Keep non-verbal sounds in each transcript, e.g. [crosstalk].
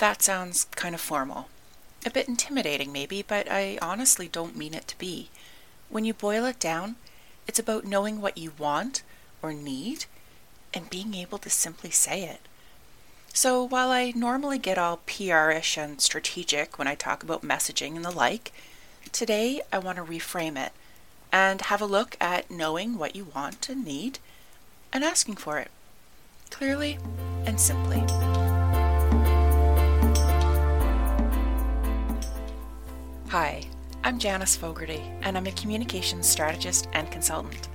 that sounds kind of formal. A bit intimidating, maybe, but I honestly don't mean it to be. When you boil it down, it's about knowing what you want or need and being able to simply say it. So while I normally get all PR ish and strategic when I talk about messaging and the like, today I want to reframe it and have a look at knowing what you want and need and asking for it clearly and simply. Hi, I'm Janice Fogarty, and I'm a communications strategist and consultant.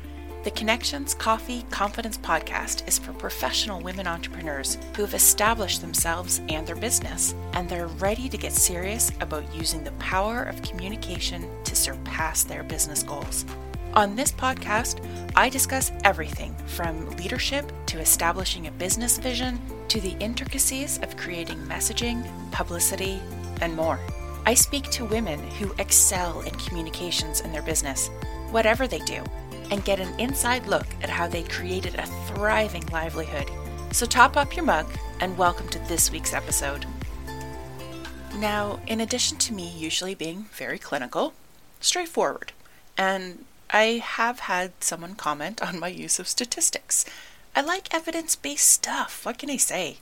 The Connections Coffee Confidence podcast is for professional women entrepreneurs who have established themselves and their business, and they're ready to get serious about using the power of communication to surpass their business goals. On this podcast, I discuss everything from leadership to establishing a business vision to the intricacies of creating messaging, publicity, and more. I speak to women who excel in communications in their business, whatever they do, and get an inside look at how they created a thriving livelihood. So top up your mug and welcome to this week's episode. Now, in addition to me usually being very clinical, straightforward, and I have had someone comment on my use of statistics. I like evidence based stuff, what can I say?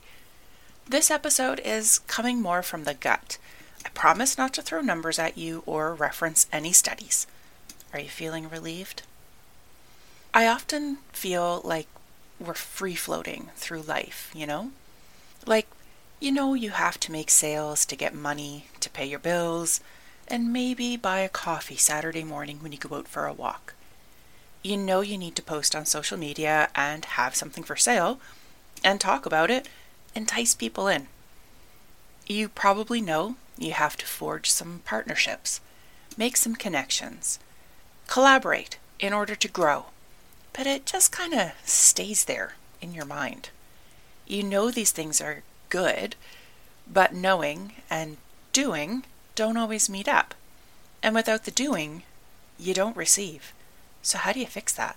This episode is coming more from the gut. I promise not to throw numbers at you or reference any studies. Are you feeling relieved? I often feel like we're free floating through life, you know? Like, you know, you have to make sales to get money to pay your bills and maybe buy a coffee Saturday morning when you go out for a walk. You know you need to post on social media and have something for sale and talk about it, entice people in. You probably know you have to forge some partnerships, make some connections, collaborate in order to grow, but it just kind of stays there in your mind. You know these things are good, but knowing and doing don't always meet up. And without the doing, you don't receive. So, how do you fix that?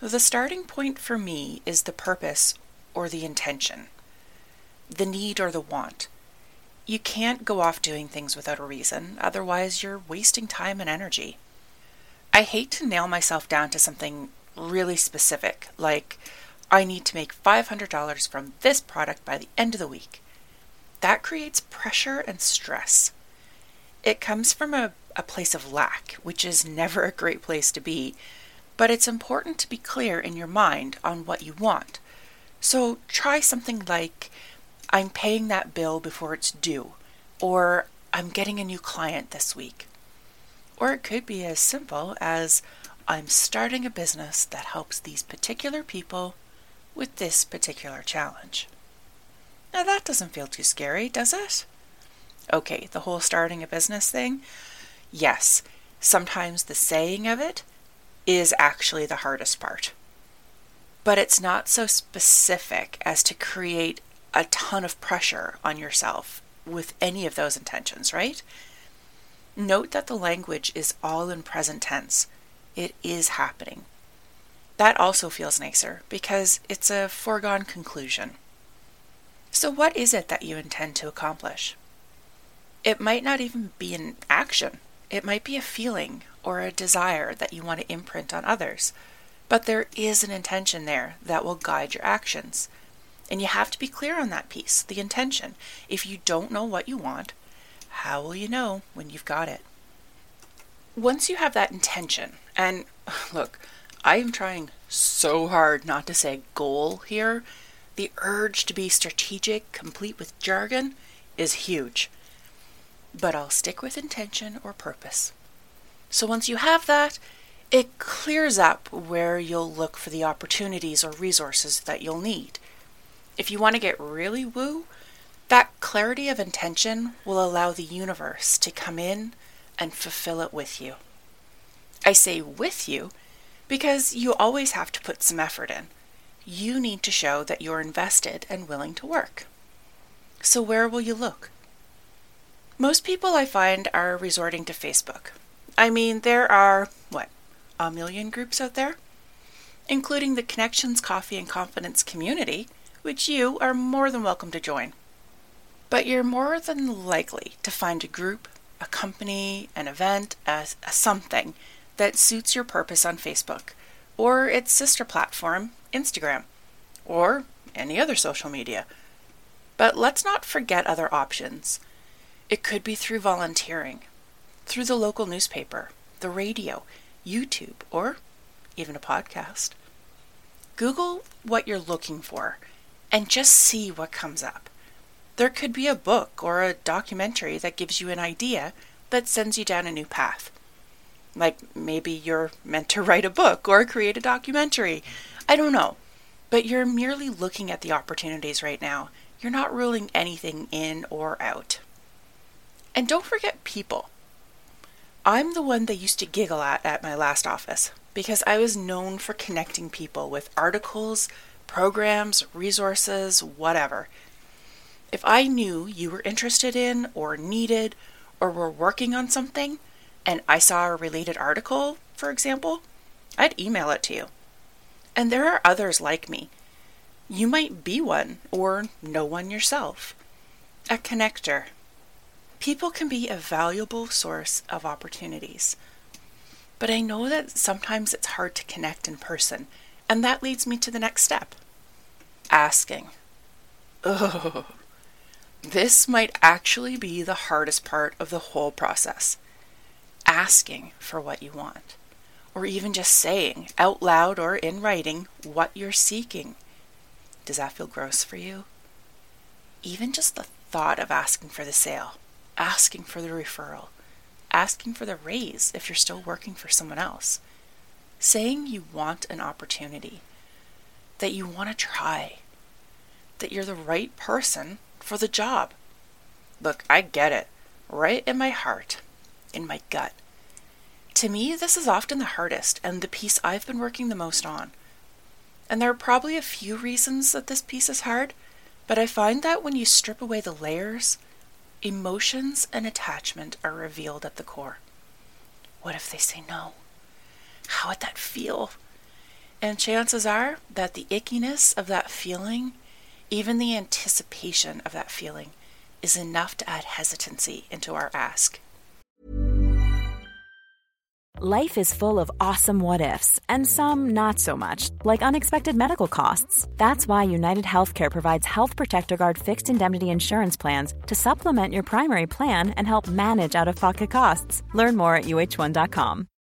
The starting point for me is the purpose or the intention, the need or the want. You can't go off doing things without a reason, otherwise, you're wasting time and energy. I hate to nail myself down to something really specific, like I need to make $500 from this product by the end of the week. That creates pressure and stress. It comes from a, a place of lack, which is never a great place to be, but it's important to be clear in your mind on what you want. So try something like I'm paying that bill before it's due, or I'm getting a new client this week. Or it could be as simple as I'm starting a business that helps these particular people with this particular challenge. Now that doesn't feel too scary, does it? Okay, the whole starting a business thing? Yes, sometimes the saying of it is actually the hardest part. but it's not so specific as to create a ton of pressure on yourself with any of those intentions, right? Note that the language is all in present tense. It is happening. That also feels nicer because it's a foregone conclusion. So, what is it that you intend to accomplish? It might not even be an action, it might be a feeling or a desire that you want to imprint on others. But there is an intention there that will guide your actions. And you have to be clear on that piece, the intention. If you don't know what you want, how will you know when you've got it? Once you have that intention, and [sighs] look, I am trying so hard not to say goal here, the urge to be strategic, complete with jargon, is huge. But I'll stick with intention or purpose. So once you have that, it clears up where you'll look for the opportunities or resources that you'll need. If you want to get really woo, that clarity of intention will allow the universe to come in and fulfill it with you. I say with you because you always have to put some effort in. You need to show that you're invested and willing to work. So, where will you look? Most people I find are resorting to Facebook. I mean, there are, what, a million groups out there? Including the Connections Coffee and Confidence community, which you are more than welcome to join. But you're more than likely to find a group, a company, an event, a, a something that suits your purpose on Facebook, or its sister platform, Instagram, or any other social media. But let's not forget other options. It could be through volunteering, through the local newspaper, the radio, YouTube, or even a podcast. Google what you're looking for and just see what comes up. There could be a book or a documentary that gives you an idea that sends you down a new path. Like maybe you're meant to [laughs] write a book or create a documentary. I don't know. But you're merely looking at the opportunities right now. You're not ruling anything in or out. And don't forget people. I'm the one they used to giggle at at my last office because I was known for connecting people with articles, programs, resources, whatever. If I knew you were interested in or needed or were working on something and I saw a related article, for example, I'd email it to you. And there are others like me. You might be one or know one yourself. A connector. People can be a valuable source of opportunities. But I know that sometimes it's hard to connect in person, and that leads me to the next step asking. Oh, this might actually be the hardest part of the whole process asking for what you want, or even just saying out loud or in writing what you're seeking. Does that feel gross for you? Even just the thought of asking for the sale asking for the referral, asking for the raise if you're still working for someone else, saying you want an opportunity, that you want to try, that you're the right person for the job. Look, I get it, right in my heart, in my gut. To me, this is often the hardest and the piece I've been working the most on. And there are probably a few reasons that this piece is hard, but I find that when you strip away the layers, Emotions and attachment are revealed at the core. What if they say no? How would that feel? And chances are that the ickiness of that feeling, even the anticipation of that feeling, is enough to add hesitancy into our ask. Life is full of awesome what ifs, and some not so much, like unexpected medical costs. That's why United Healthcare provides Health Protector Guard fixed indemnity insurance plans to supplement your primary plan and help manage out of pocket costs. Learn more at uh1.com.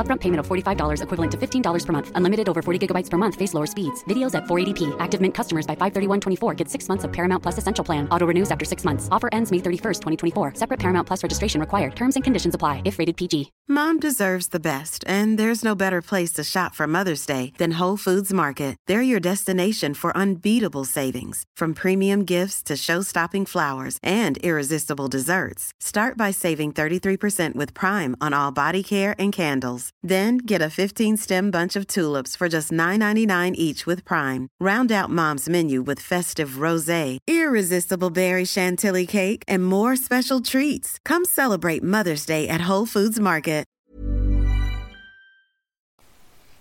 Upfront payment of $45 equivalent to $15 per month. Unlimited over 40 gigabytes per month. Face lower speeds. Videos at 480p. Active Mint customers by 531.24 get six months of Paramount Plus Essential Plan. Auto renews after six months. Offer ends May 31st, 2024. Separate Paramount Plus registration required. Terms and conditions apply if rated PG. Mom deserves the best, and there's no better place to shop for Mother's Day than Whole Foods Market. They're your destination for unbeatable savings, from premium gifts to show-stopping flowers and irresistible desserts. Start by saving 33% with Prime on all body care and candles. Then get a 15-stem bunch of tulips for just $9.99 each with Prime. Round out Mom's menu with festive rosé, irresistible berry chantilly cake, and more special treats. Come celebrate Mother's Day at Whole Foods Market.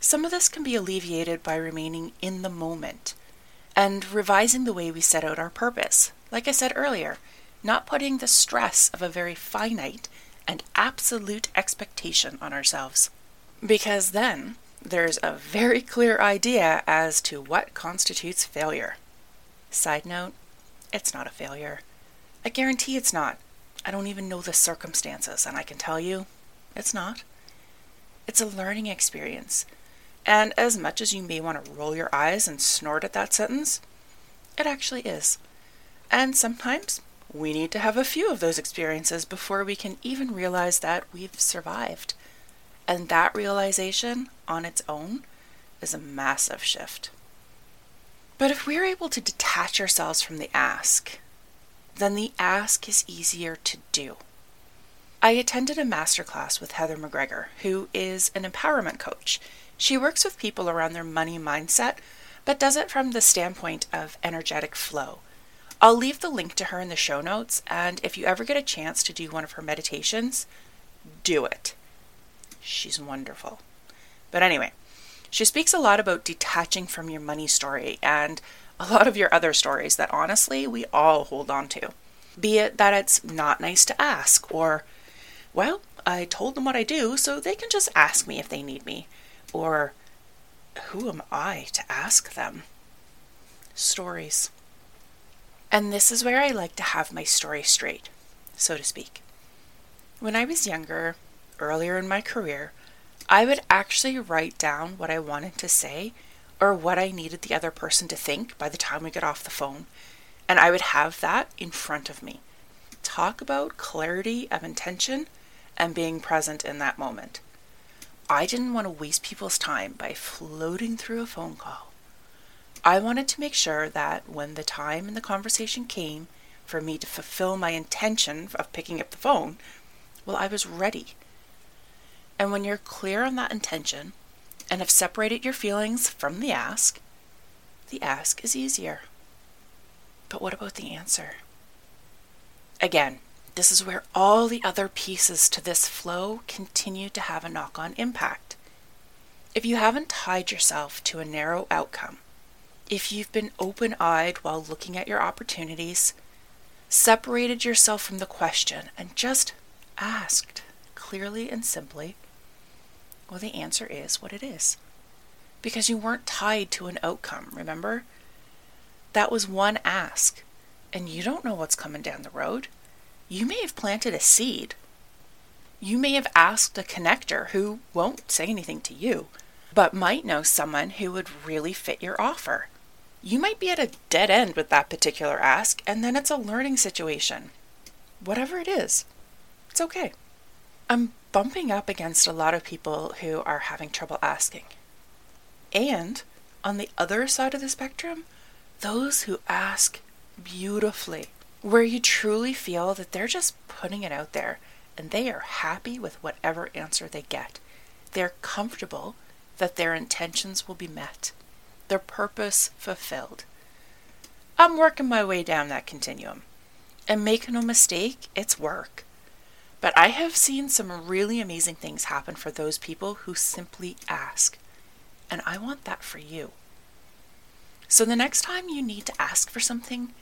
Some of this can be alleviated by remaining in the moment and revising the way we set out our purpose. Like I said earlier, not putting the stress of a very finite and absolute expectation on ourselves. Because then there's a very clear idea as to what constitutes failure. Side note, it's not a failure. I guarantee it's not. I don't even know the circumstances, and I can tell you, it's not. It's a learning experience. And as much as you may want to roll your eyes and snort at that sentence, it actually is. And sometimes we need to have a few of those experiences before we can even realize that we've survived. And that realization on its own is a massive shift. But if we're able to detach ourselves from the ask, then the ask is easier to do. I attended a masterclass with Heather McGregor, who is an empowerment coach. She works with people around their money mindset, but does it from the standpoint of energetic flow. I'll leave the link to her in the show notes, and if you ever get a chance to do one of her meditations, do it. She's wonderful. But anyway, she speaks a lot about detaching from your money story and a lot of your other stories that honestly we all hold on to. Be it that it's not nice to ask, or, well, I told them what I do, so they can just ask me if they need me, or, who am I to ask them? Stories. And this is where I like to have my story straight, so to speak. When I was younger, earlier in my career, I would actually write down what I wanted to say or what I needed the other person to think by the time we got off the phone, and I would have that in front of me. Talk about clarity of intention and being present in that moment. I didn't want to waste people's time by floating through a phone call. I wanted to make sure that when the time and the conversation came for me to fulfill my intention of picking up the phone, well, I was ready. And when you're clear on that intention and have separated your feelings from the ask, the ask is easier. But what about the answer? Again, this is where all the other pieces to this flow continue to have a knock on impact. If you haven't tied yourself to a narrow outcome, if you've been open eyed while looking at your opportunities, separated yourself from the question, and just asked clearly and simply, well, the answer is what it is. Because you weren't tied to an outcome, remember? That was one ask, and you don't know what's coming down the road you may have planted a seed. You may have asked a connector who won't say anything to you, but might know someone who would really fit your offer. You might be at a dead end with that particular ask, and then it's a learning situation. Whatever it is, it's okay. I'm bumping up against a lot of people who are having trouble asking. And on the other side of the spectrum, those who ask beautifully where you truly feel that they're just putting it out there and they are happy with whatever answer they get. They're comfortable that their intentions will be met, their purpose fulfilled. I'm working my way down that continuum. And make no mistake, it's work. But I have seen some really amazing things happen for those people who simply ask. And I want that for you. So the next time you need to ask for something,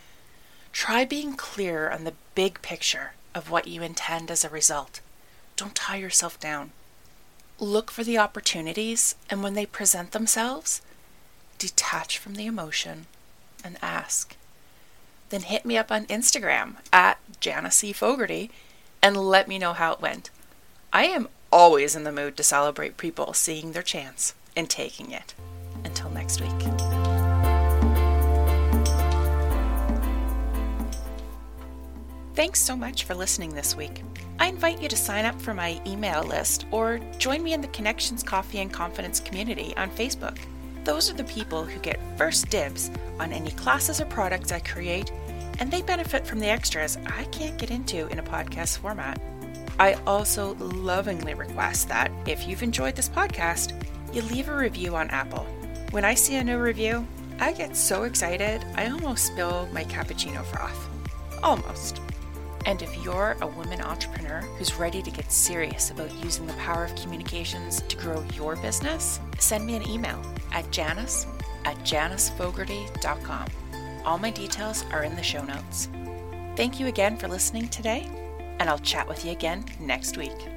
Try being clear on the big picture of what you intend as a result. don't tie yourself down. Look for the opportunities, and when they present themselves, detach from the emotion and ask. Then hit me up on Instagram at Janice. Fogarty and let me know how it went. I am always in the mood to celebrate people seeing their chance and taking it. Until next week. Thanks so much for listening this week. I invite you to sign up for my email list or join me in the Connections Coffee and Confidence community on Facebook. Those are the people who get first dibs on any classes or products I create, and they benefit from the extras I can't get into in a podcast format. I also lovingly request that if you've enjoyed this podcast, you leave a review on Apple. When I see a new review, I get so excited I almost spill my cappuccino froth. Almost. And if you're a woman entrepreneur who's ready to get serious about using the power of communications to grow your business, send me an email at janice at janicefogarty.com. All my details are in the show notes. Thank you again for listening today, and I'll chat with you again next week.